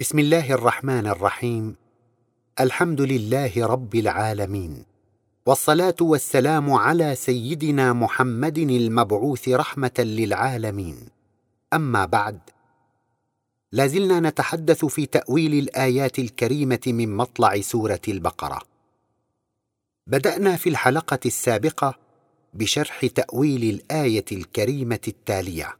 بسم الله الرحمن الرحيم. الحمد لله رب العالمين. والصلاة والسلام على سيدنا محمد المبعوث رحمة للعالمين. أما بعد لازلنا نتحدث في تأويل الآيات الكريمة من مطلع سورة البقرة. بدأنا في الحلقة السابقة بشرح تأويل الآية الكريمة التالية.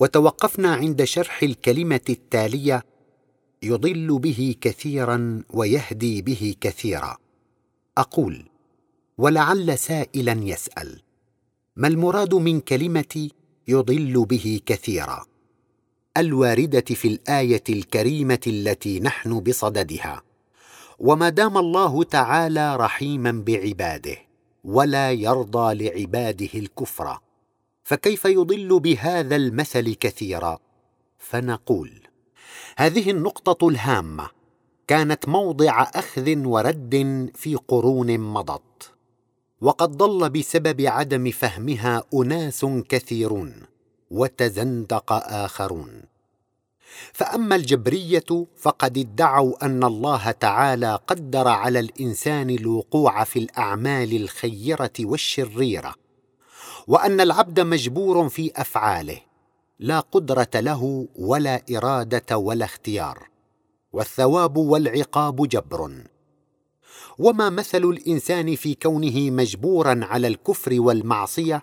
وتوقفنا عند شرح الكلمة التالية يضل به كثيرا ويهدي به كثيرا. أقول ولعل سائلا يسأل ما المراد من كلمة يضل به كثيرا؟ الواردة في الآية الكريمة التي نحن بصددها وما دام الله تعالى رحيما بعباده ولا يرضى لعباده الكفر. فكيف يضل بهذا المثل كثيرا؟ فنقول هذه النقطة الهامة كانت موضع أخذ ورد في قرون مضت وقد ضل بسبب عدم فهمها أناس كثيرون وتزندق آخرون. فأما الجبرية فقد ادعوا أن الله تعالى قدر على الإنسان الوقوع في الأعمال الخيرة والشريرة. وأن العبد مجبور في أفعاله لا قدرة له ولا إرادة ولا اختيار والثواب والعقاب جبر. وما مثل الإنسان في كونه مجبورا على الكفر والمعصية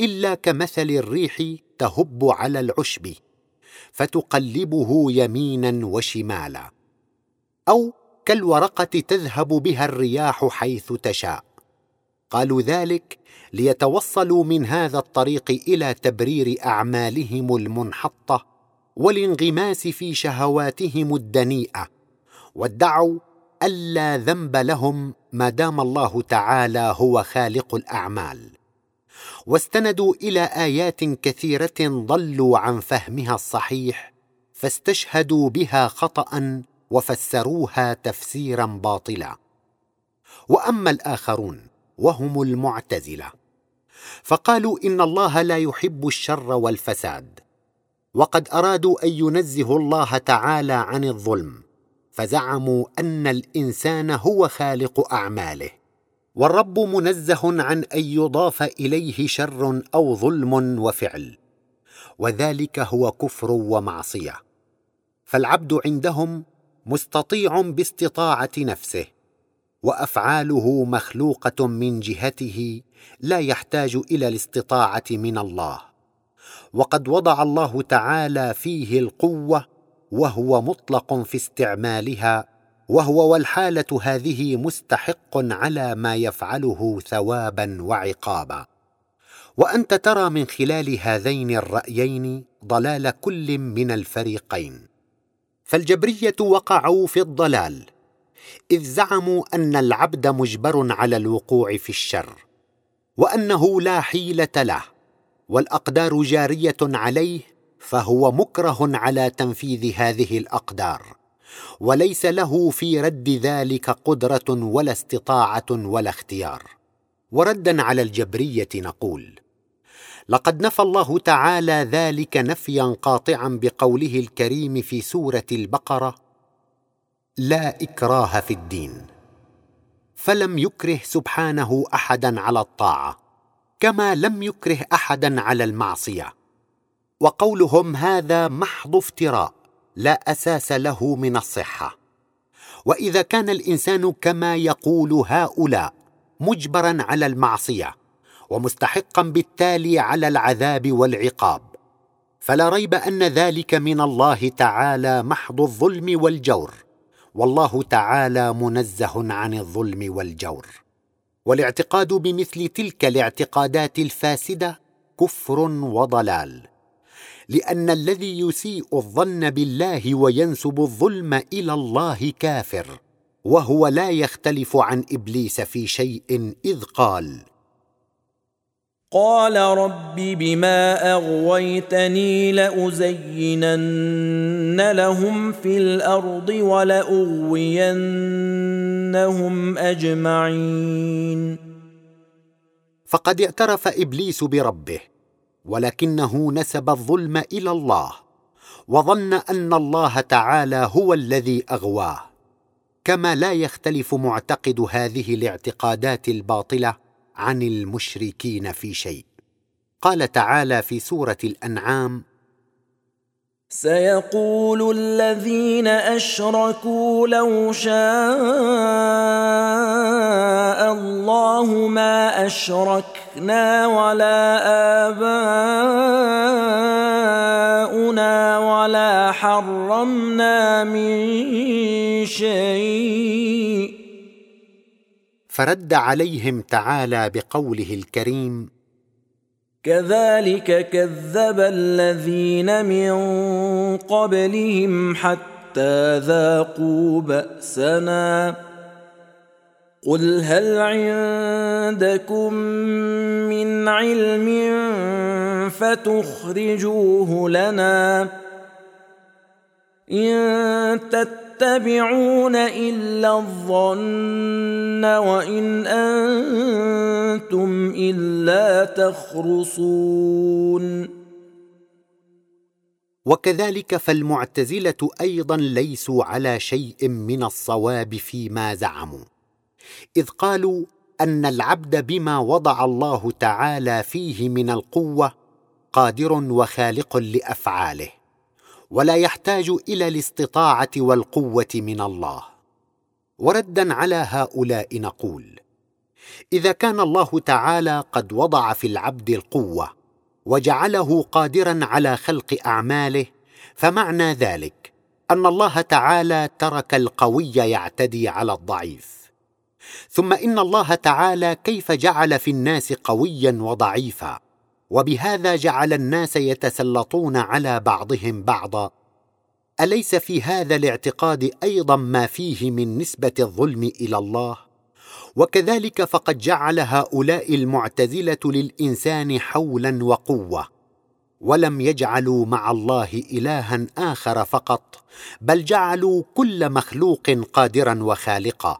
إلا كمثل الريح تهب على العشب فتقلبه يمينا وشمالا أو كالورقة تذهب بها الرياح حيث تشاء. قالوا ذلك ليتوصلوا من هذا الطريق إلى تبرير أعمالهم المنحطة والانغماس في شهواتهم الدنيئة وادعوا ألا ذنب لهم ما دام الله تعالى هو خالق الأعمال. واستندوا إلى آيات كثيرة ضلوا عن فهمها الصحيح فاستشهدوا بها خطا وفسروها تفسيرا باطلا. وأما الآخرون وهم المعتزلة. فقالوا إن الله لا يحب الشر والفساد وقد أرادوا أن ينزهوا الله تعالى عن الظلم فزعموا أن الإنسان هو خالق أعماله والرب منزه عن أن يضاف إليه شر أو ظلم وفعل وذلك هو كفر ومعصية. فالعبد عندهم مستطيع باستطاعة نفسه وأفعاله مخلوقة من جهته لا يحتاج إلى الاستطاعة من الله. وقد وضع الله تعالى فيه القوة وهو مطلق في استعمالها وهو والحالة هذه مستحق على ما يفعله ثوابا وعقابا. وأنت ترى من خلال هذين الرأيين ضلال كل من الفريقين. فالجبرية وقعوا في الضلال. إذ زعموا أن العبد مجبر على الوقوع في الشر وأنه لا حيلة له والأقدار جارية عليه فهو مكره على تنفيذ هذه الأقدار وليس له في رد ذلك قدرة ولا استطاعة ولا اختيار. وردا على الجبرية نقول لقد نفى الله تعالى ذلك نفيا قاطعا بقوله الكريم في سورة البقرة لا إكراه في الدين فلم يكره سبحانه احدا على الطاعة كما لم يكره احدا على المعصية. وقولهم هذا محض افتراء لا أساس له من الصحة. وإذا كان الإنسان كما يقول هؤلاء مجبرا على المعصية ومستحقا بالتالي على العذاب والعقاب فلا ريب أن ذلك من الله تعالى محض الظلم والجور. والله تعالى منزه عن الظلم والجور. والاعتقاد بمثل تلك الاعتقادات الفاسدة كفر وضلال. لأن الذي يسيء الظن بالله وينسب الظلم إلى الله كافر وهو لا يختلف عن إبليس في شيء إذ قال قال رب بما أغويتني لأزينن لهم في الأرض ولأغوينهم أجمعين. فقد اعترف إبليس بربه ولكنه نسب الظلم إلى الله وظن أن الله تعالى هو الذي أغواه. كما لا يختلف معتقد هذه الاعتقادات الباطلة عن المشركين في شيء. قال تعالى في سورة الأنعام سيقول الذين أشركوا لو شاء الله ما أشركنا ولا آباؤنا ولا حرمنا من شيء. فرد عليهم تعالى بقوله الكريم. كذلك كذب الذين من قبلهم حتى ذاقوا بأسنا. قل هل عندكم من علم فتخرجوه لنا؟ إن تتبعون إلا الظن وإن أنتم إلا تخرصون. وكذلك فالمعتزلة أيضا ليسوا على شيء من الصواب فيما زعموا إذ قالوا أن العبد بما وضع الله تعالى فيه من القوة قادر وخالق لأفعاله. ولا يحتاج إلى الاستطاعة والقوة من الله. وردا على هؤلاء نقول إذا كان الله تعالى قد وضع في العبد القوة وجعله قادرا على خلق أعماله فمعنى ذلك أن الله تعالى ترك القوي يعتدي على الضعيف. ثم إن الله تعالى كيف جعل في الناس قويا وضعيفا؟ وبهذا جعل الناس يتسلطون على بعضهم بعضا. أليس في هذا الاعتقاد أيضا ما فيه من نسبة الظلم إلى الله؟ وكذلك فقد جعل هؤلاء المعتزلة للإنسان حولا وقوة ولم يجعلوا مع الله إلها آخر فقط بل جعلوا كل مخلوق قادرا وخالقا.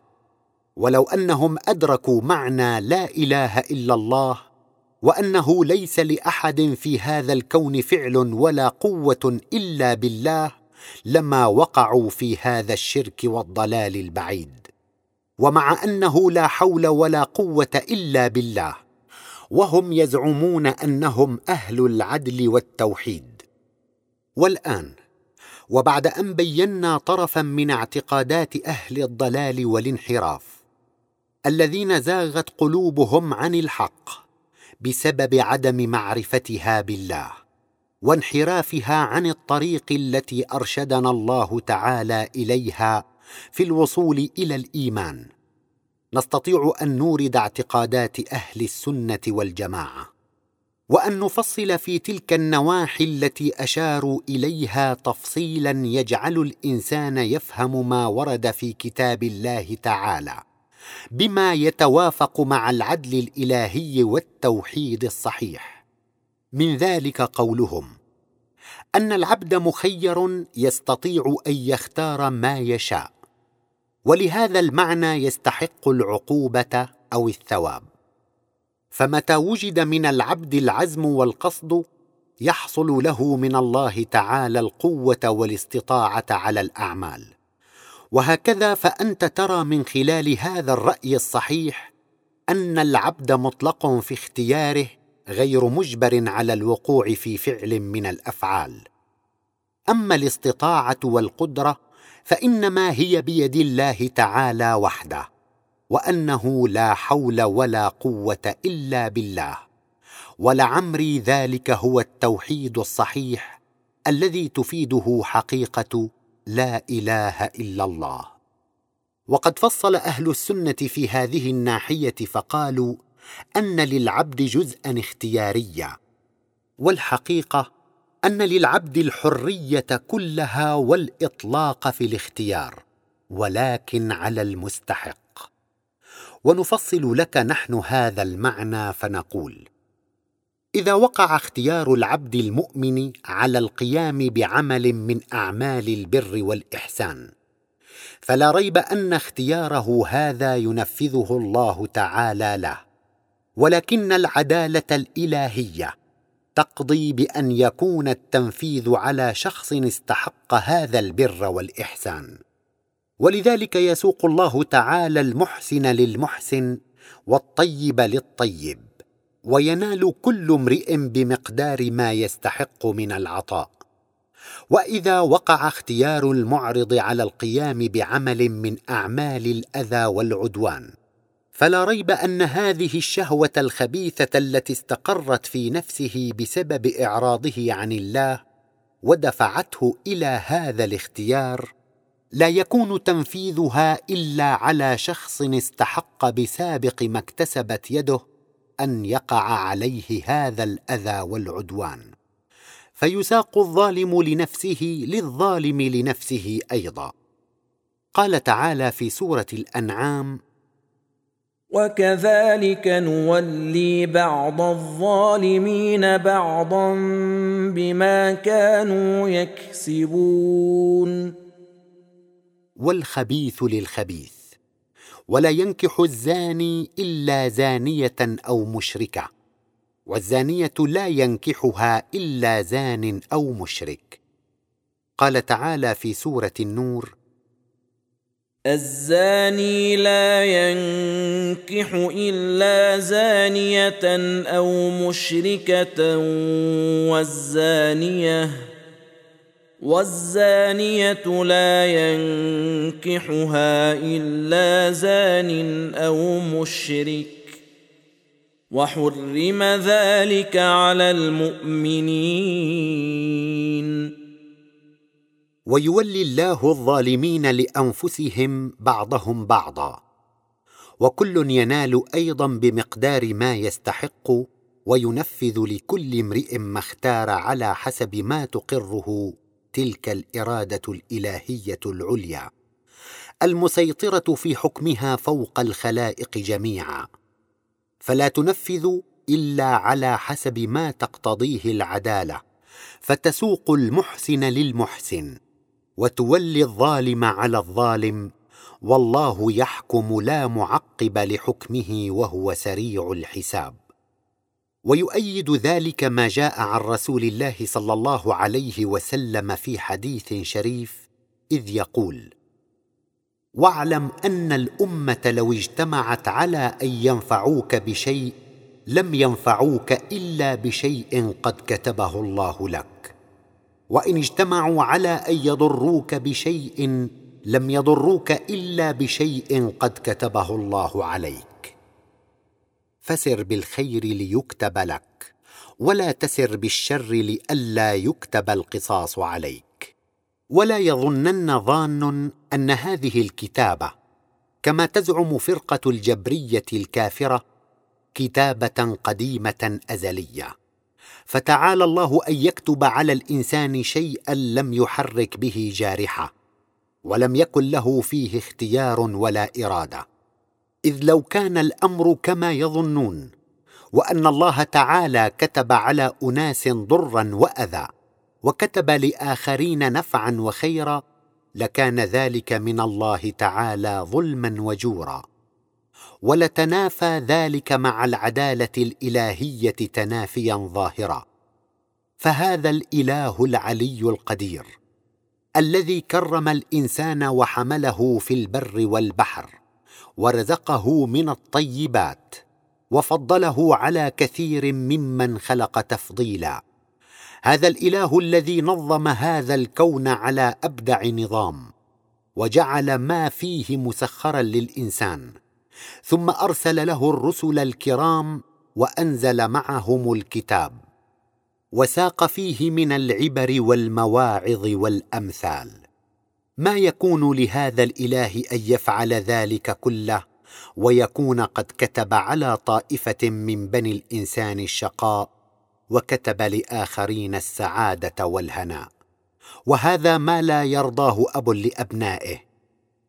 ولو أنهم أدركوا معنى لا إله إلا الله وأنه ليس لأحد في هذا الكون فعل ولا قوة إلا بالله لما وقعوا في هذا الشرك والضلال البعيد. ومع أنه لا حول ولا قوة إلا بالله وهم يزعمون أنهم أهل العدل والتوحيد. والآن وبعد أن بينا طرفا من اعتقادات أهل الضلال والانحراف الذين زاغت قلوبهم عن الحق بسبب عدم معرفتها بالله وانحرافها عن الطريق التي أرشدنا الله تعالى إليها في الوصول إلى الإيمان. نستطيع أن نورد اعتقادات أهل السنة والجماعة وأن نفصل في تلك النواحي التي أشاروا إليها تفصيلا يجعل الإنسان يفهم ما ورد في كتاب الله تعالى. بما يتوافق مع العدل الإلهي والتوحيد الصحيح. من ذلك قولهم أن العبد مخير يستطيع أن يختار ما يشاء ولهذا المعنى يستحق العقوبة أو الثواب. فمتى وجد من العبد العزم والقصد يحصل له من الله تعالى القوة والاستطاعة على الأعمال. وهكذا فأنت ترى من خلال هذا الرأي الصحيح أن العبد مطلق في اختياره غير مجبر على الوقوع في فعل من الأفعال. أما الاستطاعة والقدرة فإنما هي بيد الله تعالى وحده وأنه لا حول ولا قوة إلا بالله. ولعمري ذلك هو التوحيد الصحيح الذي تفيده حقيقة لا إله إلا الله. وقد فصل أهل السنة في هذه الناحية فقالوا أن للعبد جزءا اختياريا والحقيقة أن للعبد الحرية كلها والإطلاق في الاختيار ولكن على المستحق. ونفصل لك نحن هذا المعنى فنقول إذا وقع اختيار العبد المؤمن على القيام بعمل من أعمال البر والإحسان فلا ريب أن اختياره هذا ينفذه الله تعالى له ولكن العدالة الإلهية تقضي بأن يكون التنفيذ على شخص استحق هذا البر والإحسان. ولذلك يسوق الله تعالى المحسن للمحسن والطيب للطيب. وينال كل امرئ بمقدار ما يستحق من العطاء. وإذا وقع اختيار المعرض على القيام بعمل من أعمال الأذى والعدوان فلا ريب أن هذه الشهوة الخبيثة التي استقرت في نفسه بسبب إعراضه عن الله ودفعته إلى هذا الاختيار لا يكون تنفيذها إلا على شخص استحق بسابق ما اكتسبت يده أن يقع عليه هذا الأذى والعدوان. فيساق الظالم لنفسه للظالم لنفسه أيضا. قال تعالى في سورة الأنعام وكذلك نولي بعض الظالمين بعضا بما كانوا يكسبون. والخبيث للخبيث. ولا ينكح الزاني إلا زانية أو مشركة والزانية لا ينكحها إلا زان أو مشرك. قال تعالى في سورة النور الزاني لا ينكح إلا زانية أو مشركة والزانية والزانية لا ينكحها إلا زان أو مشرك وحرم ذلك على المؤمنين. ويولي الله الظالمين لأنفسهم بعضهم بعضا. وكل ينال أيضا بمقدار ما يستحق وينفذ لكل امرئ ما اختار على حسب ما تقره. تلك الإرادة الإلهية العليا. المسيطرة في حكمها فوق الخلائق جميعا. فلا تنفذ إلا على حسب ما تقتضيه العدالة. فتسوق المحسن للمحسن وتولي الظالم على الظالم. والله يحكم لا معقب لحكمه وهو سريع الحساب. ويؤيد ذلك ما جاء عن رسول الله صلى الله عليه وسلم في حديث شريف إذ يقول واعلم أن الأمة لو اجتمعت على أن ينفعوك بشيء لم ينفعوك إلا بشيء قد كتبه الله لك. وإن اجتمعوا على أن يضروك بشيء لم يضروك إلا بشيء قد كتبه الله عليك. فسر بالخير ليكتب لك ولا تسر بالشر لئلا يكتب القصاص عليك. ولا يظنن ظان أن هذه الكتابة كما تزعم فرقة الجبرية الكافرة كتابة قديمة أزلية. فتعالى الله أن يكتب على الإنسان شيئا لم يحرك به جارحة ولم يكن له فيه اختيار ولا إرادة. إذ لو كان الأمر كما يظنون وأن الله تعالى كتب على أناس ضرا وأذى وكتب لآخرين نفعا وخيرا لكان ذلك من الله تعالى ظلما وجورا. ولتنافى ذلك مع العدالة الإلهية تنافيا ظاهرا. فهذا الإله العلي القدير الذي كرم الإنسان وحمله في البر والبحر. ورزقه من الطيبات وفضله على كثير ممن خلق تفضيلا. هذا الإله الذي نظم هذا الكون على أبدع نظام وجعل ما فيه مسخرا للإنسان ثم أرسل له الرسل الكرام وأنزل معهم الكتاب وساق فيه من العبر والمواعظ والأمثال. ما يكون لهذا الإله أن يفعل ذلك كله؟ ويكون قد كتب على طائفة من بني الإنسان الشقاء وكتب لآخرين السعادة والهناء. وهذا ما لا يرضاه أب لأبنائه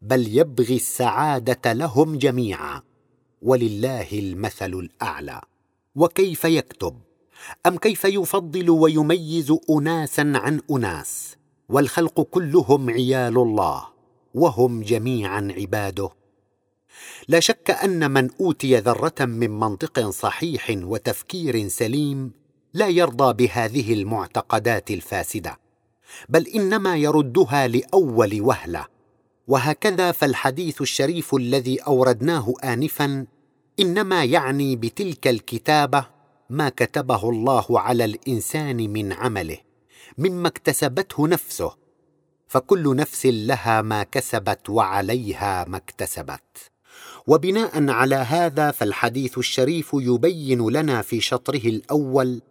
بل يبغي السعادة لهم جميعا. ولله المثل الأعلى. وكيف يكتب؟ أم كيف يفضل ويميز اناسا عن أناس؟ والخلق كلهم عيال الله وهم جميعا عباده. لا شك أن من أوتي ذرة من منطق صحيح وتفكير سليم لا يرضى بهذه المعتقدات الفاسدة بل إنما يردها لأول وهلة. وهكذا فالحديث الشريف الذي أوردناه انفا إنما يعني بتلك الكتابة ما كتبه الله على الإنسان من عمله. مما اكتسبته نفسه فكل نفس لها ما كسبت وعليها ما اكتسبت. وبناء على هذا فالحديث الشريف يبين لنا في شطره الأول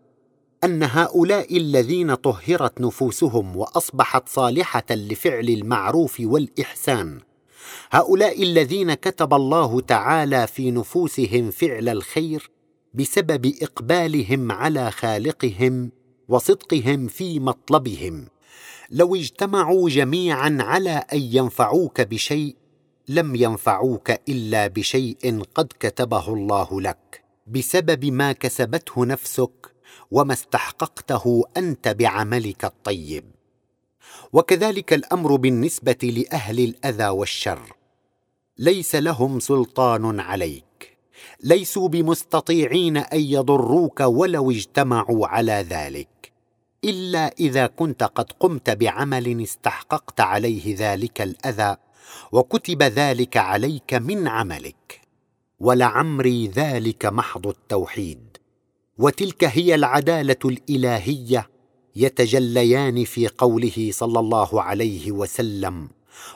أن هؤلاء الذين طهرت نفوسهم وأصبحت صالحة لفعل المعروف والإحسان هؤلاء الذين كتب الله تعالى في نفوسهم فعل الخير بسبب إقبالهم على خالقهم وصدقهم في مطلبهم. لو اجتمعوا جميعا على أن ينفعوك بشيء لم ينفعوك إلا بشيء قد كتبه الله لك. بسبب ما كسبته نفسك وما استحققته أنت بعملك الطيب. وكذلك الأمر بالنسبة لأهل الأذى والشر. ليس لهم سلطان عليك. ليسوا بمستطيعين أن يضروك ولو اجتمعوا على ذلك. إلا إذا كنت قد قمت بعمل استحققت عليه ذلك الأذى وكتب ذلك عليك من عملك. ولعمري ذلك محض التوحيد. وتلك هي العدالة الإلهية يتجليان في قوله صلى الله عليه وسلم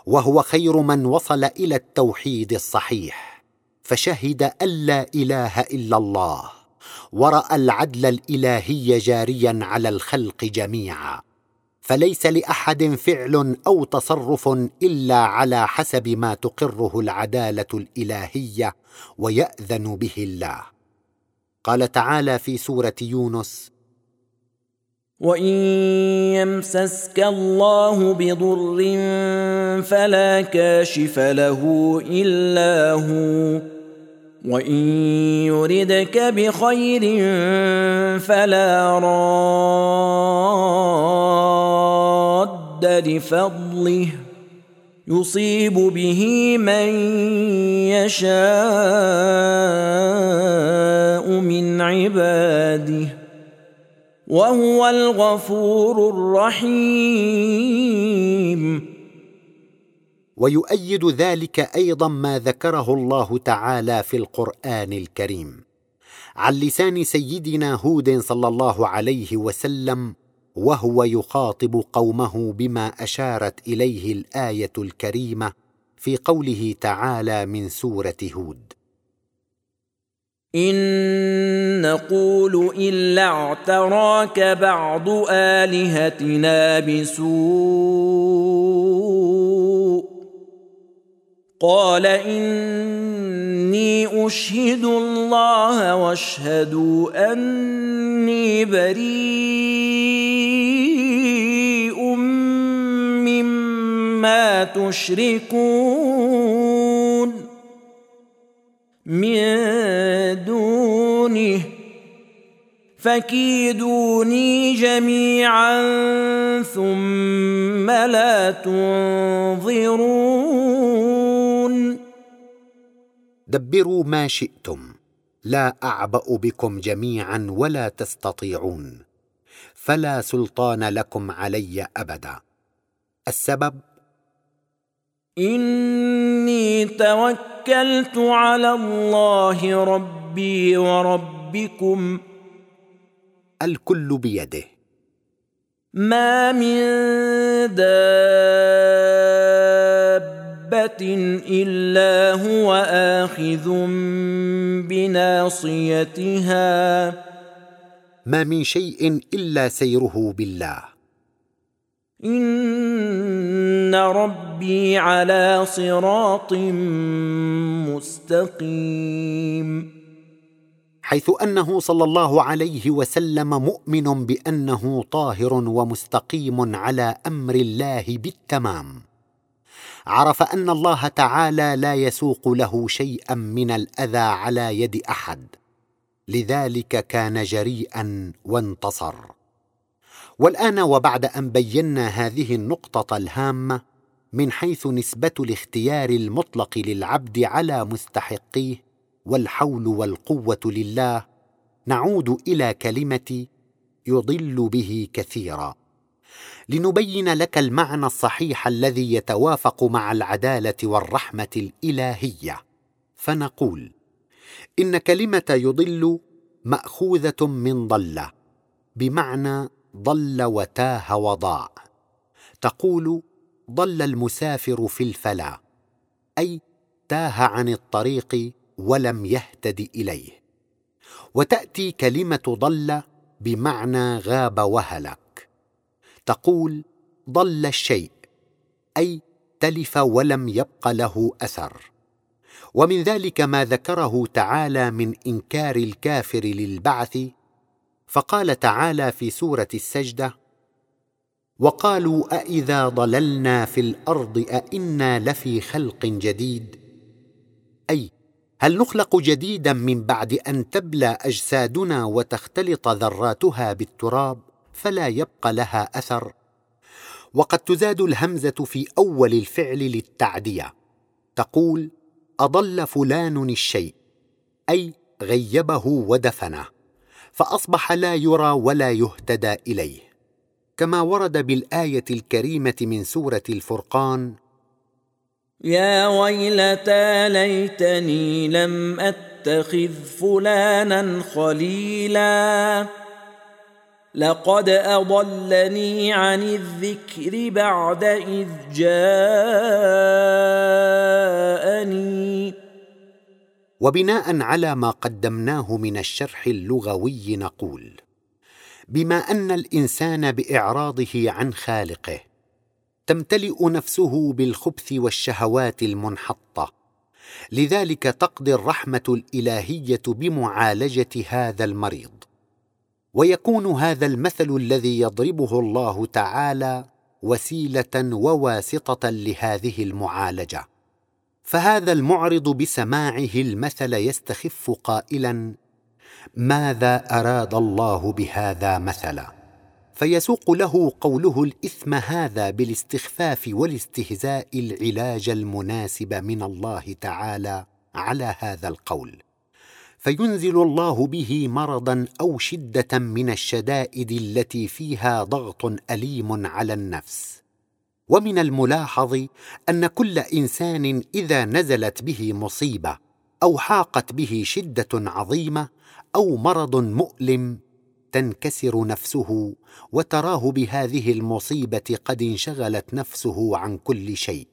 وهو خير من وصل إلى التوحيد الصحيح فشهد أن لا إله إلا الله. ورأى العدل الإلهي جاريا على الخلق جميعا. فليس لأحد فعل أو تصرف إلا على حسب ما تقره العدالة الإلهية ويأذن به الله. قال تعالى في سورة يونس وان يمسسك الله بضر فلا كاشف له الا هو وان يردك بخير فلا راد لفضله يصيب به من يشاء من عباده وهو الغفور الرحيم ويؤيد ذلك أيضا ما ذكره الله تعالى في القرآن الكريم. عن لسان سيدنا هود صلى الله عليه وسلم وهو يخاطب قومه بما أشارت إليه الآية الكريمة في قوله تعالى من سورة هود. إن نقول إلا اعتراك بعض آلهتنا بسوء قال إني أشهد الله واشهدوا أني بريء مما تشركون من دونه. فكيدوني جميعا ثم لا تنظرون. دبروا ما شئتم لا أعبأ بكم جميعا ولا تستطيعون فلا سلطان لكم علي أبدا. السبب؟ إني توكلت على الله ربي وربكم. الكل بيده. ما من دابه الا هو اخذ بناصيتها. ما من شيء الا سيره بالله. ان ربي على صراط مستقيم. حيث انه صلى الله عليه وسلم مؤمن بانه طاهر ومستقيم على أمر الله بالتمام. عرف أن الله تعالى لا يسوق له شيئا من الأذى على يد أحد. لذلك كان جريئا وانتصر. والآن وبعد أن بينا هذه النقطة الهامة من حيث نسبة الاختيار المطلق للعبد على مستحقيه والحول والقوة لله نعود إلى كلمة يضل به كثيرا. لنبين لك المعنى الصحيح الذي يتوافق مع العدالة والرحمة الإلهية. فنقول إن كلمة يضل مأخوذة من ضل بمعنى ضل وتاه وضاع تقول ضل المسافر في الفلا أي تاه عن الطريق ولم يهتد إليه. وتأتي كلمة ضل بمعنى غاب وهلك. تقول ضل الشيء أي تلف ولم يبق له أثر. ومن ذلك ما ذكره تعالى من إنكار الكافر للبعث فقال تعالى في سورة السجدة وقالوا أإذا ضللنا في الأرض أإنا لفي خلق جديد؟ أي هل نخلق جديدا من بعد أن تبلى أجسادنا وتختلط ذراتها بالتراب؟ فلا يبقى لها أثر وقد تزاد الهمزة في أول الفعل للتعدية تقول أضل فلان الشيء أي غيبه ودفنه فأصبح لا يرى ولا يهتدى إليه. كما ورد بالآية الكريمة من سورة الفرقان يا ويلتى ليتني لم أتخذ فلانا خليلا. لقد أضلني عن الذكر بعد إذ جاءني. وبناء على ما قدمناه من الشرح اللغوي نقول بما أن الإنسان بإعراضه عن خالقه تمتلئ نفسه بالخبث والشهوات المنحطة. لذلك تقضي الرحمة الإلهية بمعالجة هذا المريض. ويكون هذا المثل الذي يضربه الله تعالى وسيلة وواسطة لهذه المعالجة. فهذا المعرض بسماعه المثل يستخف قائلا ماذا أراد الله بهذا مثلا؟ فيسوق له قوله الإثم هذا بالاستخفاف والاستهزاء العلاج المناسب من الله تعالى على هذا القول. فينزل الله به مرضا أو شدة من الشدائد التي فيها ضغط أليم على النفس. ومن الملاحظ أن كل إنسان إذا نزلت به مصيبة أو حاقت به شدة عظيمة أو مرض مؤلم تنكسر نفسه وتراه بهذه المصيبة قد انشغلت نفسه عن كل شيء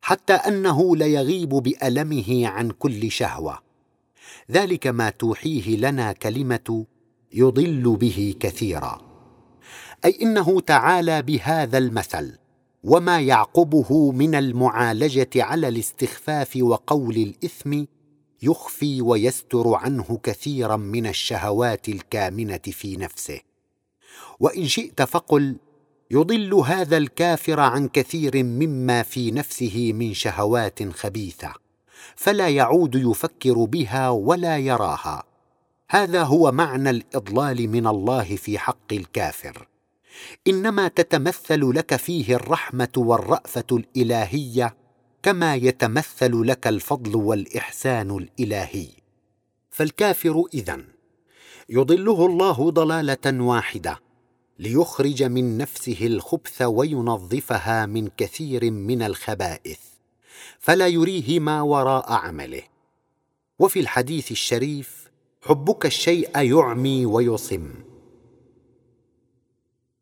حتى أنه ليغيب بألمه عن كل شهوة. ذلك ما توحيه لنا كلمة يضل به كثيرا. أي إنه تعالى بهذا المثل وما يعقبه من المعالجة على الاستخفاف وقول الإثم يخفي ويستر عنه كثيرا من الشهوات الكامنة في نفسه. وإن شئت فقل يضل هذا الكافر عن كثير مما في نفسه من شهوات خبيثة. فلا يعود يفكر بها ولا يراها. هذا هو معنى الإضلال من الله في حق الكافر. إنما تتمثل لك فيه الرحمة والرأفة الإلهية كما يتمثل لك الفضل والإحسان الإلهي. فالكافر إذن يضله الله ضلالة واحدة ليخرج من نفسه الخبث وينظفها من كثير من الخبائث. فلا يريه ما وراء عمله. وفي الحديث الشريف حبك الشيء يعمي ويصم.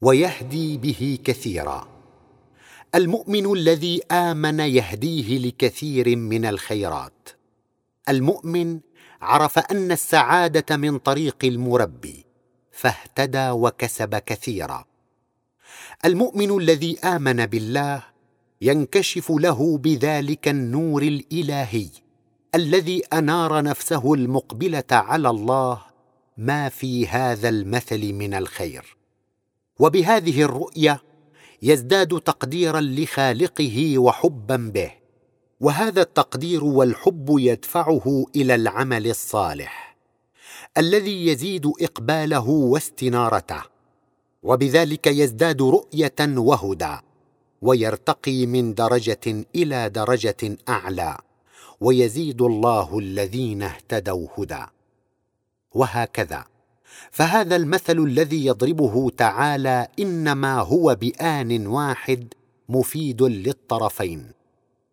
ويهدي به كثيرا. المؤمن الذي آمن يهديه لكثير من الخيرات. المؤمن عرف أن السعادة من طريق المربي فاهتدى وكسب كثيرا. المؤمن الذي آمن بالله ينكشف له بذلك النور الإلهي الذي أنار نفسه المقبلة على الله ما في هذا المثل من الخير. وبهذه الرؤية يزداد تقديرا لخالقه وحبا به وهذا التقدير والحب يدفعه إلى العمل الصالح الذي يزيد إقباله واستنارته وبذلك يزداد رؤية وهدى. ويرتقي من درجة إلى درجة أعلى ويزيد الله الذين اهتدوا هدى. وهكذا. فهذا المثل الذي يضربه تعالى إنما هو بآن واحد مفيد للطرفين.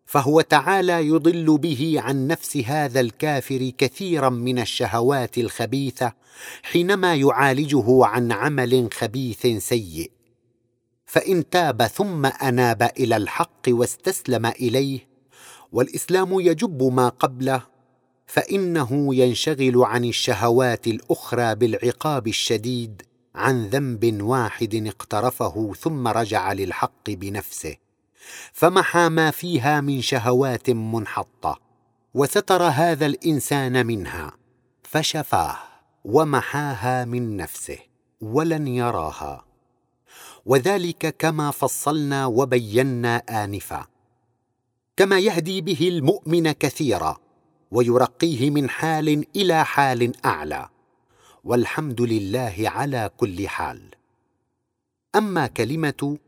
فهو تعالى يضل به عن نفس هذا الكافر كثيرا من الشهوات الخبيثة حينما يعالجه عن عمل خبيث سيء. فإن تاب ثم أناب إلى الحق واستسلم إليه والإسلام يجب ما قبله فإنه ينشغل عن الشهوات الأخرى بالعقاب الشديد عن ذنب واحد اقترفه ثم رجع للحق بنفسه فمحى ما فيها من شهوات منحطة وستر هذا الإنسان منها فشفاه ومحاها من نفسه ولن يراها. وذلك كما فصلنا وبينا آنفا. كما يهدي به المؤمن كثيرا ويرقيه من حال إلى حال أعلى. والحمد لله على كل حال. أما كلمة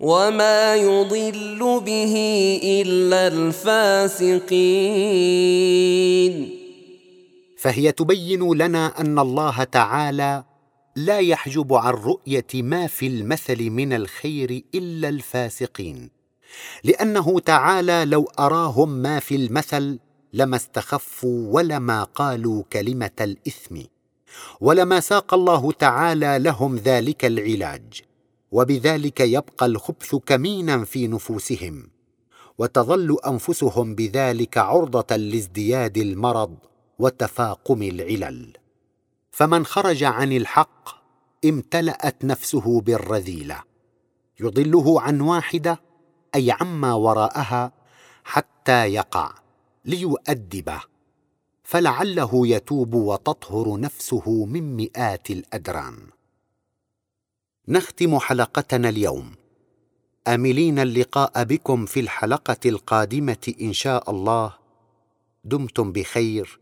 وما يضل به الا الفاسقين. فهي تبين لنا أن الله تعالى لا يحجب عن رؤية ما في المثل من الخير إلا الفاسقين. لأنه تعالى لو أراهم ما في المثل لما استخفوا ولما قالوا كلمة الإثم. ولما ساق الله تعالى لهم ذلك العلاج. وبذلك يبقى الخبث كمينا في نفوسهم. وتظل أنفسهم بذلك عرضة لازدياد المرض وتفاقم العلل. فمن خرج عن الحق امتلأت نفسه بالرذيلة. يضله عن واحدة أي عما وراءها حتى يقع ليؤدبه. فلعله يتوب وتطهر نفسه من مئات الأدران. نختم حلقتنا اليوم. آملين اللقاء بكم في الحلقة القادمة إن شاء الله. دمتم بخير.